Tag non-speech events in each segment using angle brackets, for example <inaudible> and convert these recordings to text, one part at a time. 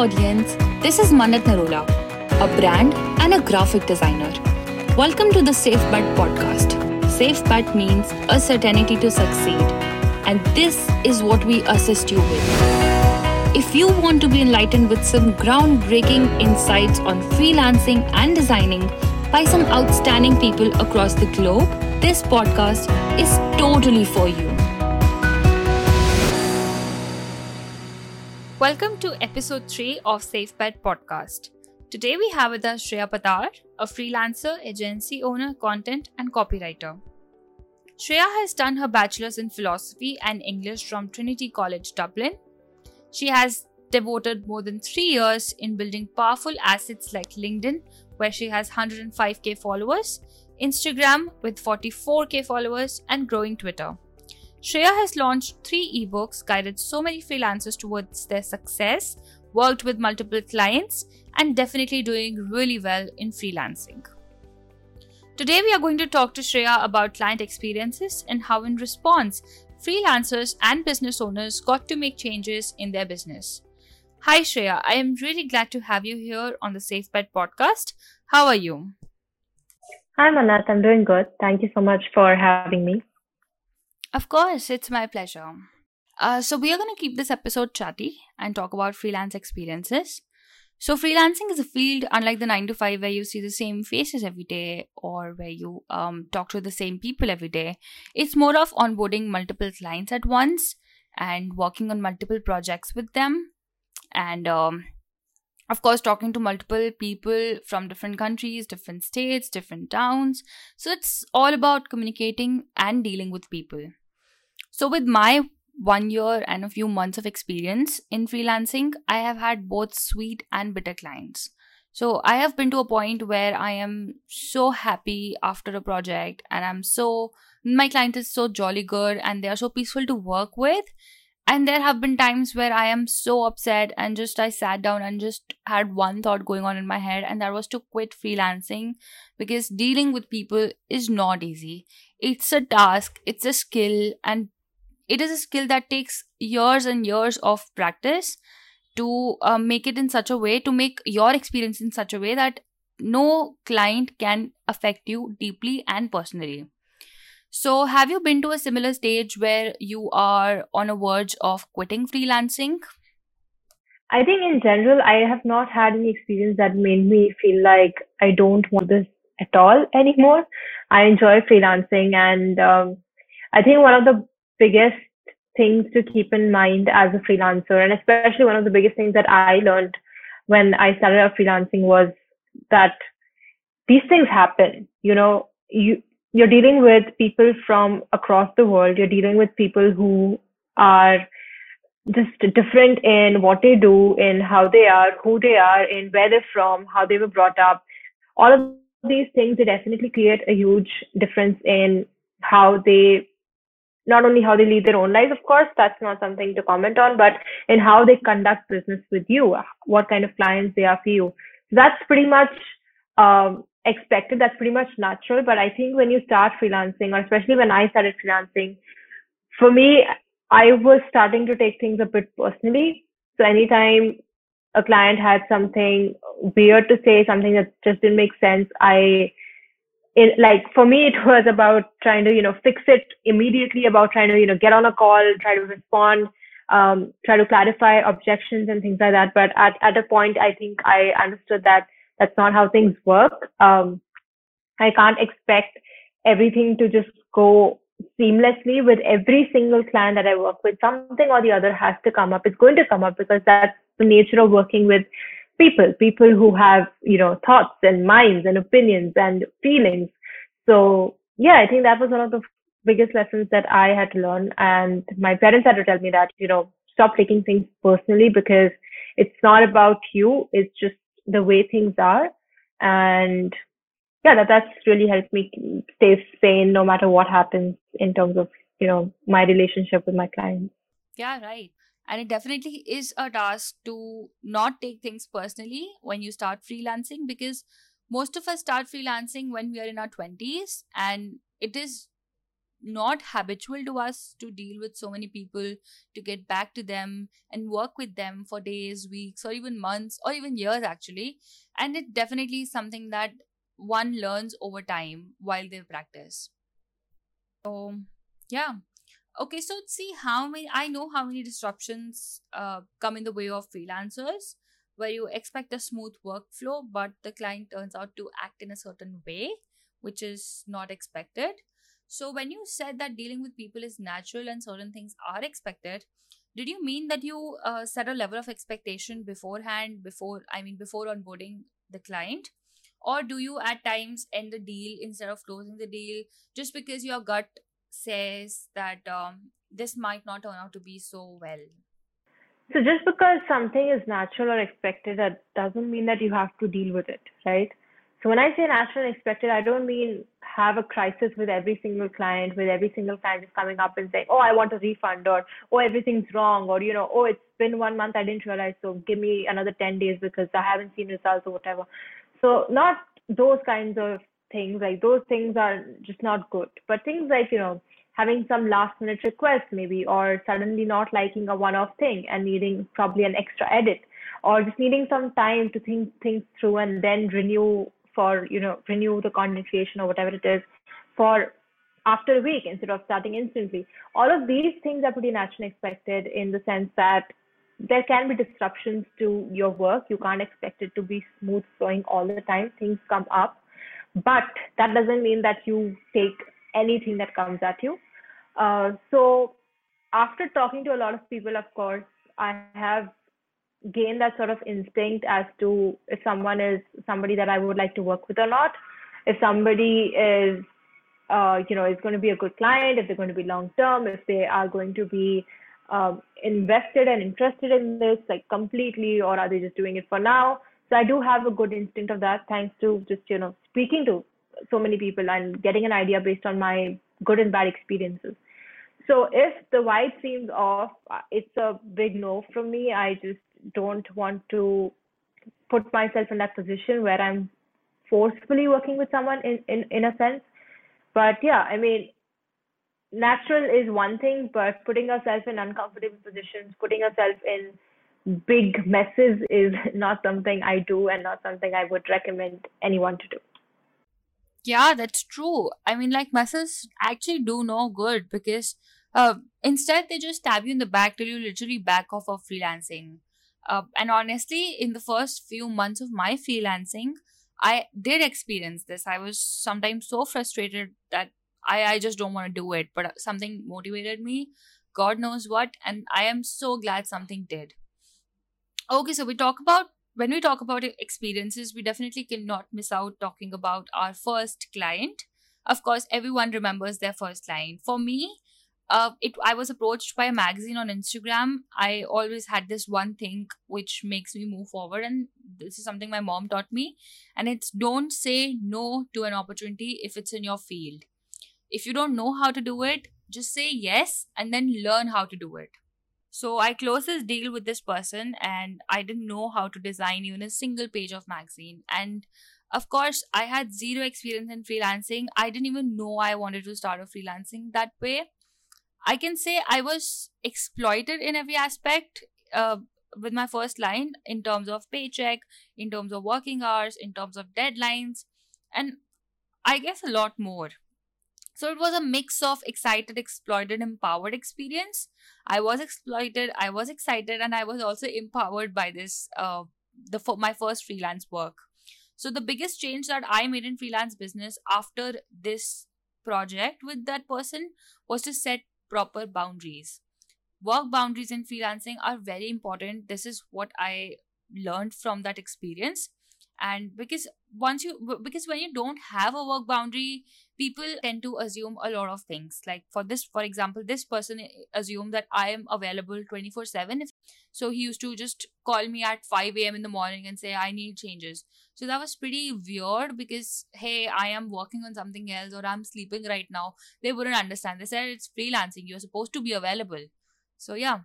audience, this is Mannat Narula, a brand and a graphic designer. Welcome to the Safe Bet podcast. Safe Bet means a certainty to succeed, and this is what we assist you with. If you want to be enlightened with some groundbreaking insights on freelancing and designing by some outstanding people across the globe, this podcast is totally for you. Welcome to episode 3 of SafeBet podcast. Today we have with us Shreya Pattar, a freelancer, agency owner, content and copywriter. Shreya has done her bachelor's in philosophy and English from Trinity College Dublin. She has devoted more than 3 years in building powerful assets like LinkedIn where she has 105k followers, Instagram with 44k followers and growing Twitter. Shreya has launched three ebooks, guided so many freelancers towards their success, worked with multiple clients, and definitely doing really well in freelancing. Today, we are going to talk to Shreya about client experiences and how, in response, freelancers and business owners got to make changes in their business. Hi, Shreya. I am really glad to have you here on the Safe Bet podcast. How are you? Hi, Mannat. I'm doing good. Thank you so much for having me. Of course, it's my pleasure. Uh, so, we are going to keep this episode chatty and talk about freelance experiences. So, freelancing is a field unlike the 9 to 5 where you see the same faces every day or where you um, talk to the same people every day. It's more of onboarding multiple clients at once and working on multiple projects with them. And um, of course, talking to multiple people from different countries, different states, different towns. So, it's all about communicating and dealing with people. So, with my one year and a few months of experience in freelancing, I have had both sweet and bitter clients. So, I have been to a point where I am so happy after a project, and I'm so, my client is so jolly good and they are so peaceful to work with. And there have been times where I am so upset and just I sat down and just had one thought going on in my head, and that was to quit freelancing because dealing with people is not easy. It's a task, it's a skill, and it is a skill that takes years and years of practice to uh, make it in such a way to make your experience in such a way that no client can affect you deeply and personally. So have you been to a similar stage where you are on a verge of quitting freelancing? I think in general i have not had any experience that made me feel like i don't want this at all anymore. I enjoy freelancing and um, i think one of the biggest things to keep in mind as a freelancer. And especially one of the biggest things that I learned when I started out freelancing was that these things happen. You know, you, you're dealing with people from across the world. You're dealing with people who are just different in what they do, in how they are, who they are, in where they're from, how they were brought up. All of these things, they definitely create a huge difference in how they not only how they lead their own lives, of course, that's not something to comment on, but in how they conduct business with you, what kind of clients they are for you. So that's pretty much um, expected. That's pretty much natural. But I think when you start freelancing, or especially when I started freelancing, for me, I was starting to take things a bit personally. So anytime a client had something weird to say, something that just didn't make sense, I it, like for me it was about trying to you know fix it immediately about trying to you know get on a call try to respond um, try to clarify objections and things like that. But at, at a point i think i understood that that's not how things work. Um, i can't expect everything to just go seamlessly with every single client that i work with. Something or the other has to come up. It's going to come up because that's the nature of working with people, people who have, you know, thoughts and minds and opinions and feelings. So yeah, I think that was one of the biggest lessons that I had to learn. And my parents had to tell me that, you know, stop taking things personally because it's not about you. It's just the way things are. And yeah, that, that's really helped me stay sane no matter what happens in terms of, you know, my relationship with my clients. Yeah, right and it definitely is a task to not take things personally when you start freelancing because most of us start freelancing when we are in our 20s and it is not habitual to us to deal with so many people, to get back to them and work with them for days, weeks, or even months, or even years actually. And it definitely is something that one learns over time while they practice. So, yeah. Okay, so see how many, I know how many disruptions uh, come in the way of freelancers where you expect a smooth workflow, but the client turns out to act in a certain way, which is not expected. So, when you said that dealing with people is natural and certain things are expected, did you mean that you uh, set a level of expectation beforehand, before, I mean, before onboarding the client? Or do you at times end the deal instead of closing the deal just because your gut says that um, this might not turn out to be so well? So just because something is natural or expected, that doesn't mean that you have to deal with it, right? So when I say natural and expected, I don't mean have a crisis with every single client, with every single client just coming up and saying, oh, I want a refund or, oh, everything's wrong or, you know, oh, it's been one month, I didn't realize, so give me another 10 days because I haven't seen results or whatever. So not those kinds of things, like those things are just not good. But things like, you know, having some last minute request maybe, or suddenly not liking a one off thing and needing probably an extra edit, or just needing some time to think things through and then renew for you know renew the content creation or whatever it is for after a week instead of starting instantly. All of these things are pretty natural expected in the sense that there can be disruptions to your work. You can't expect it to be smooth flowing all the time. Things come up, but that doesn't mean that you take anything that comes at you. Uh, so after talking to a lot of people, of course, I have gained that sort of instinct as to if someone is somebody that I would like to work with or not. If somebody is, uh, you know, is going to be a good client, if they're going to be long term, if they are going to be um, invested and interested in this like completely, or are they just doing it for now? So I do have a good instinct of that, thanks to just you know speaking to so many people and getting an idea based on my good and bad experiences. So if the vibe seems off, it's a big no from me. I just don't want to put myself in that position where I'm forcefully working with someone in, in, in a sense. But yeah, I mean, natural is one thing, but putting yourself in uncomfortable positions, putting yourself in big messes is <laughs> not something I do and not something I would recommend anyone to do. Yeah, that's true. I mean, like messes actually do no good because uh, instead they just stab you in the back till you literally back off of freelancing. Uh, and honestly, in the first few months of my freelancing, I did experience this. I was sometimes so frustrated that I, I just don't want to do it, but something motivated me. God knows what. And I am so glad something did. Okay, so we talk about when we talk about experiences, we definitely cannot miss out talking about our first client. Of course, everyone remembers their first client. For me, uh, it I was approached by a magazine on Instagram. I always had this one thing which makes me move forward, and this is something my mom taught me. And it's don't say no to an opportunity if it's in your field. If you don't know how to do it, just say yes and then learn how to do it. So I closed this deal with this person, and I didn't know how to design even a single page of magazine. And of course, I had zero experience in freelancing. I didn't even know I wanted to start a freelancing that way I can say I was exploited in every aspect uh, with my first line in terms of paycheck, in terms of working hours, in terms of deadlines, and I guess a lot more. So it was a mix of excited, exploited, empowered experience. I was exploited, I was excited, and I was also empowered by this uh, the my first freelance work. So the biggest change that I made in freelance business after this project with that person was to set proper boundaries. Work boundaries in freelancing are very important. This is what I learned from that experience and because once you because when you don't have a work boundary people tend to assume a lot of things. Like for this for example this person assumed that i am available 24 7 so he used to just call me at 5 a.m in the morning and say i need changes. So that was pretty weird because hey i am working on something else or i'm sleeping right now. They wouldn't understand. They said it's freelancing. You're supposed to be available. So yeah.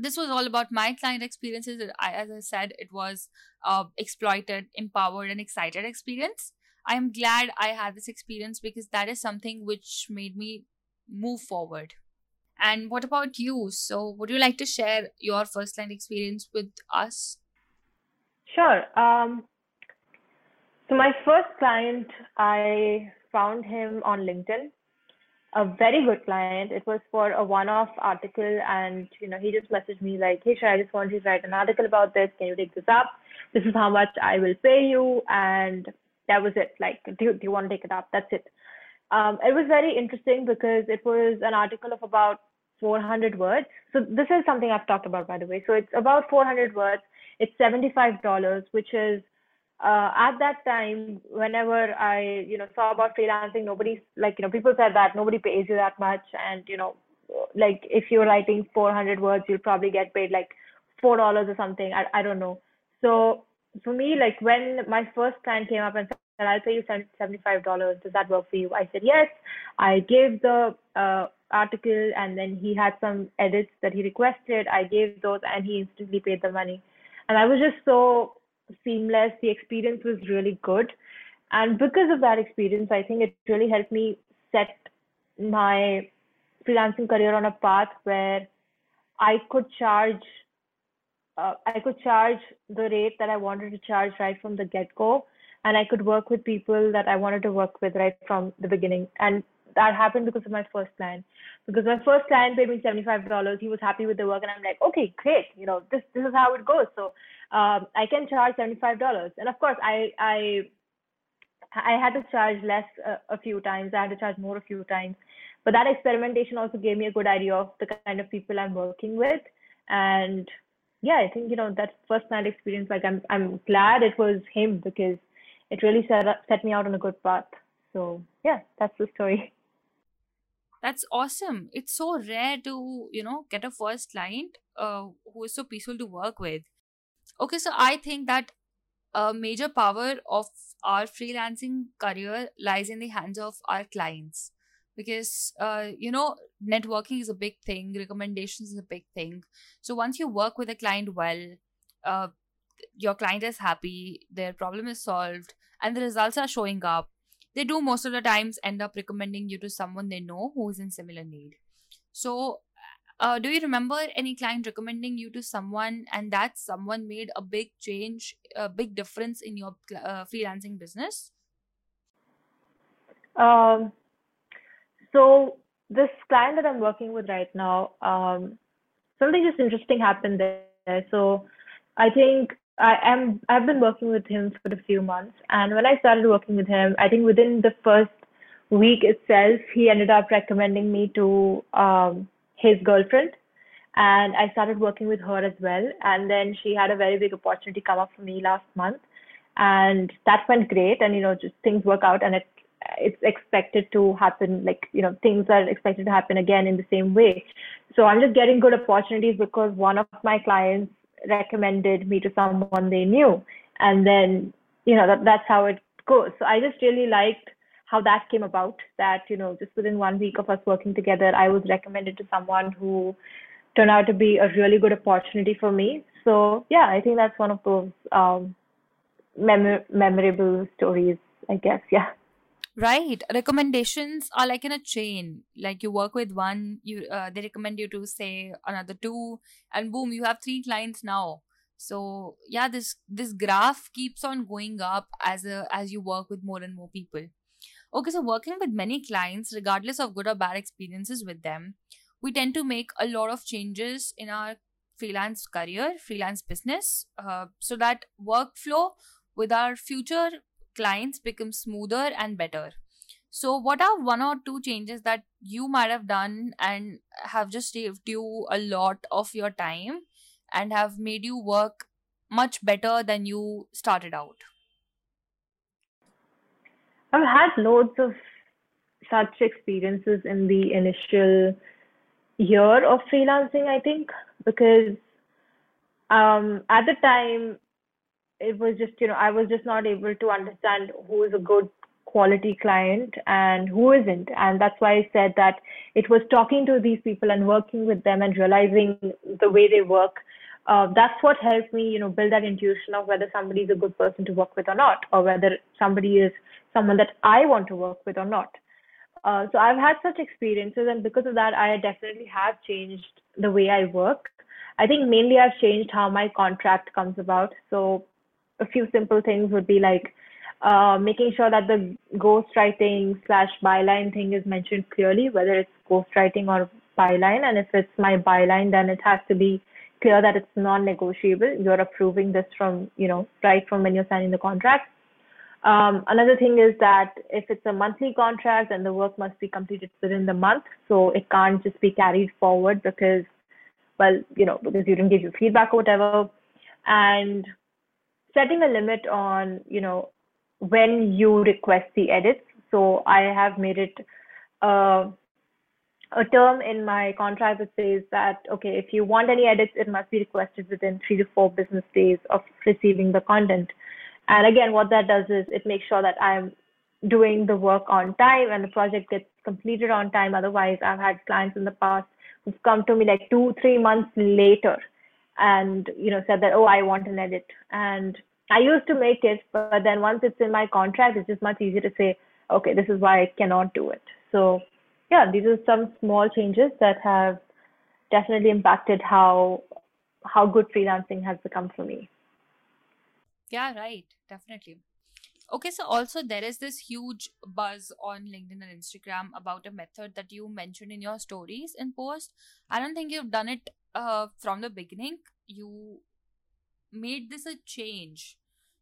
This was all about my client experiences. I, as I said, it was uh, exploited, empowered, and excited experience. I am glad I had this experience because that is something which made me move forward. And what about you? So, would you like to share your first line experience with us? Sure. Um, so my first client, I found him on LinkedIn. A very good client. It was for a one-off article, and you know, he just messaged me like, "Hey, Shreya, I just want you to write an article about this. Can you take this up? This is how much I will pay you." And that was it. Like, do you, do you want to take it up? That's it. Um, it was very interesting because it was an article of about 400 words. So this is something I've talked about, by the way. So it's about 400 words. It's $75, which is uh, at that time, whenever I, you know, saw about freelancing, nobody like, you know, people said that nobody pays you that much. And, you know, like if you're writing 400 words, you'll probably get paid like $4 or something. I, I don't know. So for me, like when my first client came up and said, I'll pay you $75, does that work for you? I said, yes. I gave the uh, article and then he had some edits that he requested. I gave those and he instantly paid the money. And I was just so seamless. The experience was really good. And because of that experience, I think it really helped me set my freelancing career on a path where I could charge uh, I could charge the rate that I wanted to charge right from the get go, and I could work with people that I wanted to work with right from the beginning. And that happened because of my first client. Because my first client paid me seventy five dollars. He was happy with the work, and I'm like, okay, great. You know, this this is how it goes. So um, I can charge seventy five dollars. And of course, I I I had to charge less a, a few times. I had to charge more a few times. But that experimentation also gave me a good idea of the kind of people I'm working with. And yeah, I think you know that first night experience. Like I'm I'm glad it was him because it really set up, set me out on a good path. So yeah, that's the story. <laughs> That's awesome. It's so rare to, you know, get a first client uh, who is so peaceful to work with. Okay, so I think that a major power of our freelancing career lies in the hands of our clients because uh, you know networking is a big thing recommendations is a big thing. So once you work with a client well uh, your client is happy their problem is solved and the results are showing up they do most of the times end up recommending you to someone they know who is in similar need. So uh, do you remember any client recommending you to someone and that someone made a big change a big difference in your uh, freelancing business? Um, so this client that i'm working with right now um, something just interesting happened there so i think I am I've been working with him for a few months, and when I started working with him, I think within the first week itself, he ended up recommending me to um, his girlfriend, and I started working with her as well. And then she had a very big opportunity come up for me last month, and that went great. And you know, just things work out, and it it's expected to happen like you know things are expected to happen again in the same way. So i'm just getting good opportunities because one of my clients recommended me to someone they knew. And then you know that that's how it goes. So i just really liked how that came about that you know just within one week of us working together i was recommended to someone who turned out to be a really good opportunity for me. So yeah i think that's one of those um mem- memorable stories i guess. Yeah Right. Recommendations are like in a chain. Like you work with one, you uh, they recommend you to say another two, and boom, you have three clients now. So yeah, this this graph keeps on going up as a as you work with more and more people. Okay, so working with many clients, regardless of good or bad experiences with them, we tend to make a lot of changes in our freelance career, freelance business, uh, so that workflow with our future clients become smoother and better. So, what are one or two changes that you might have done and have just saved you a lot of your time and have made you work much better than you started out? I've had loads of such experiences in the initial year of freelancing, I think, because um, at the time it was just you know i was just not able to understand who is a good quality client and who isn't and that's why i said that it was talking to these people and working with them and realizing the way they work uh, that's what helped me you know build that intuition of whether somebody is a good person to work with or not or whether somebody is someone that i want to work with or not Uh, so I've had such experiences, and because of that, I definitely have changed the way I work. I think mainly I've changed how my contract comes about. So a few simple things would be like uh, making sure that the ghostwriting slash byline thing is mentioned clearly, whether it's ghostwriting or byline. And if it's my byline, then it has to be clear that it's non-negotiable. You're approving this from, you know, right from when you're signing the contract. Um, another thing is that if it's a monthly contract, then the work must be completed within the month. So it can't just be carried forward because, well, you know, because you didn't give your feedback or whatever. And setting a limit on, you know, when you request the edits. So I have made it uh, a term in my contract that says that, okay, if you want any edits, it must be requested within three to four business days of receiving the content. And again, what that does is it makes sure that I'm doing the work on time and the project gets completed on time. Otherwise, I've had clients in the past who've come to me like two, three months later and, you know, said that, oh, I want an edit. And I used to make it, but then once it's in my contract, it's just much easier to say, okay, this is why I cannot do it. So yeah, these are some small changes that have definitely impacted how how good freelancing has become for me. Yeah, right. Definitely. Okay, so also there is this huge buzz on LinkedIn and Instagram about a method that you mentioned in your stories and post. I don't think you've done it uh, from the beginning. You made this a change.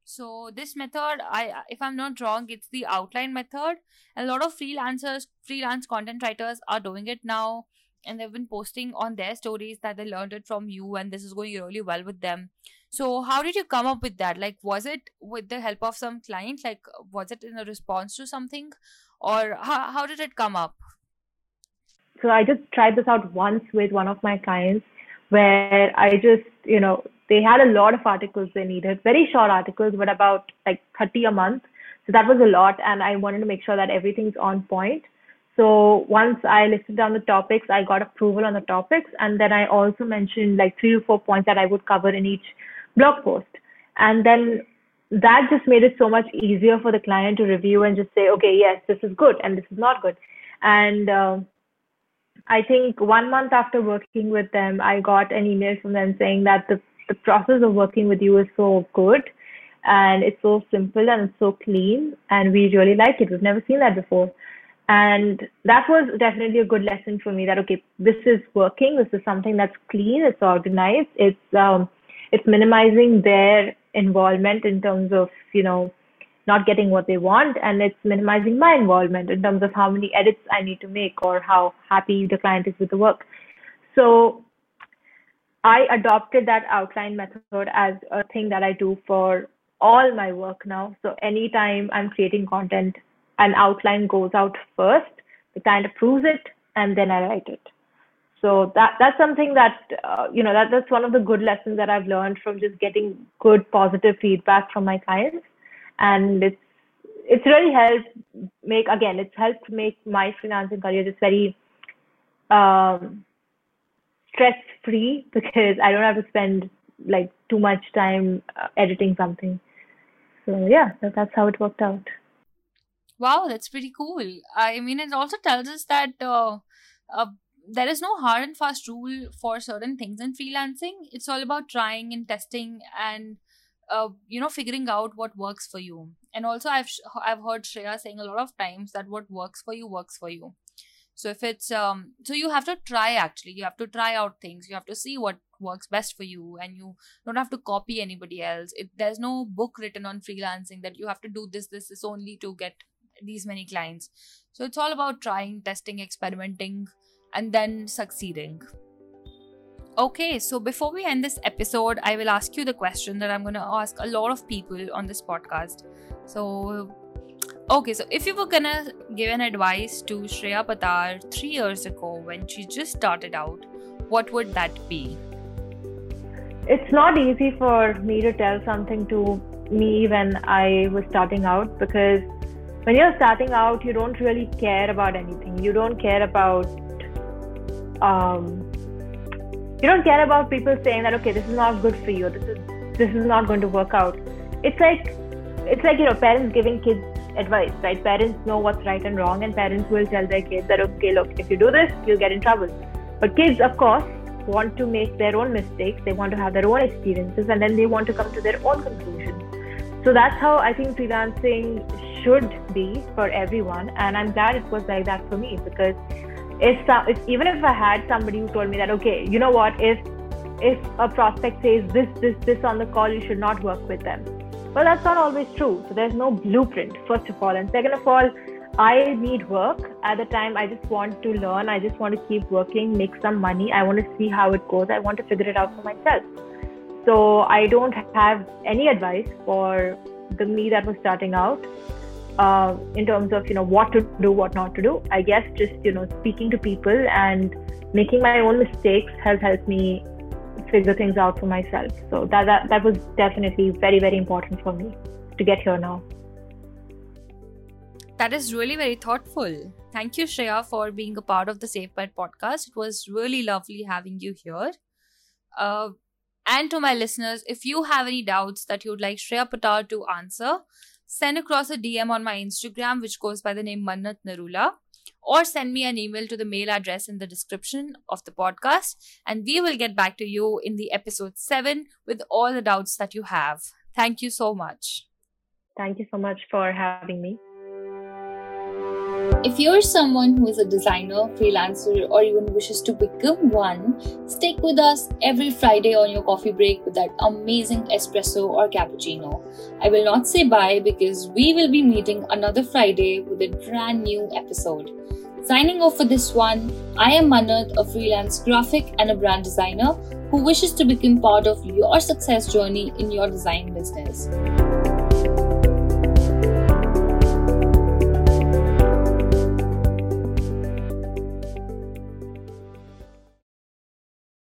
So this method i if i'm not wrong it's the outline method. A lot of freelancers freelance content writers are doing it now and they've been posting on their stories that they learned it from you and this is going really well with them. So how did you come up with that? Like was it with the help of some client? Like was it in a response to something? Or how, how did it come up? So i just tried this out once with one of my clients where i just you know they had a lot of articles they needed, very short articles, but about like 30 a month. So that was a lot. And I wanted to make sure that everything's on point. So once I listed down the topics, I got approval on the topics. And then I also mentioned like three or four points that I would cover in each blog post. And then that just made it so much easier for the client to review and just say, okay, yes, this is good and this is not good. And uh, I think one month after working with them, I got an email from them saying that the the process of working with you is so good and it's so simple and it's so clean and we really like it. We've never seen that before. And that was definitely a good lesson for me that okay, this is working, this is something that's clean, it's organized, it's um it's minimizing their involvement in terms of, you know, not getting what they want and it's minimizing my involvement in terms of how many edits I need to make or how happy the client is with the work. So I adopted that outline method as a thing that I do for all my work now. So anytime I'm creating content, an outline goes out first, the client approves it, and then I write it. So that that's something that uh, you know that that's one of the good lessons that I've learned from just getting good positive feedback from my clients, and it's it's really helped make again it's helped make my freelancing career just very um, stress free because I don't have to spend like too much time uh, editing something. So yeah, that's how it worked out. Wow, that's pretty cool. I mean, it also tells us that uh, uh, there is no hard and fast rule for certain things in freelancing. It's all about trying and testing and uh, you know figuring out what works for you. And also, I've I've heard Shreya saying a lot of times that what works for you works for you so if it's um so you have to try actually. You have to try out things. You have to see what works best for you and you don't have to copy anybody else. It, there's no book written on freelancing that you have to do this this is only to get these many clients. So it's all about trying testing experimenting and then succeeding. Okay so before we end this episode i will ask you the question that i'm going to ask a lot of people on this podcast. So Okay, so if you were gonna give an advice to Shreya Pattar three years ago when she just started out, what would that be? It's not easy for me to tell something to me when I was starting out because when you're starting out, you don't really care about anything. You don't care about um, you don't care about people saying that okay, this is not good for you. This is this is not going to work out. It's like it's like you know parents giving kids advice, right? Parents know what's right and wrong, and parents will tell their kids that, okay, look, if you do this, you'll get in trouble. But kids, of course, want to make their own mistakes, they want to have their own experiences, and then they want to come to their own conclusions. So that's how I think freelancing should be for everyone, and I'm glad it was like that for me because if, if even if I had somebody who told me that, okay, you know what, if if a prospect says this, this, this on the call, you should not work with them. Well, that's not always true. So there's no blueprint, first of all. And second of all, I need work. At the time, I just want to learn. I just want to keep working, make some money. I want to see how it goes. I want to figure it out for myself. So I don't have any advice for the me that was starting out uh, in terms of you know what to do, what not to do. I guess just you know speaking to people and making my own mistakes has helped me figure things out for myself. So that that, that was definitely very very important for me to get here now. That is really very thoughtful. Thank you, Shreya, for being a part of the Safe Bet podcast. It was really lovely having you here. Uh, and to my listeners, if you have any doubts that you would like Shreya Pattar to answer, send across a DM on my Instagram, which goes by the name Mannat Narula, or send me an email to the mail address in the description of the podcast, and we will get back to you in the episode 7 with all the doubts that you have. Thank you so much. Thank you so much for having me. If you're someone who is a designer, freelancer, or even wishes to become one, stick with us every Friday on your coffee break with that amazing espresso or cappuccino. I will not say bye because we will be meeting another Friday with a brand new episode. Signing off for this one, I am Mannat, a freelance graphic and a brand designer who wishes to become part of your success journey in your design business.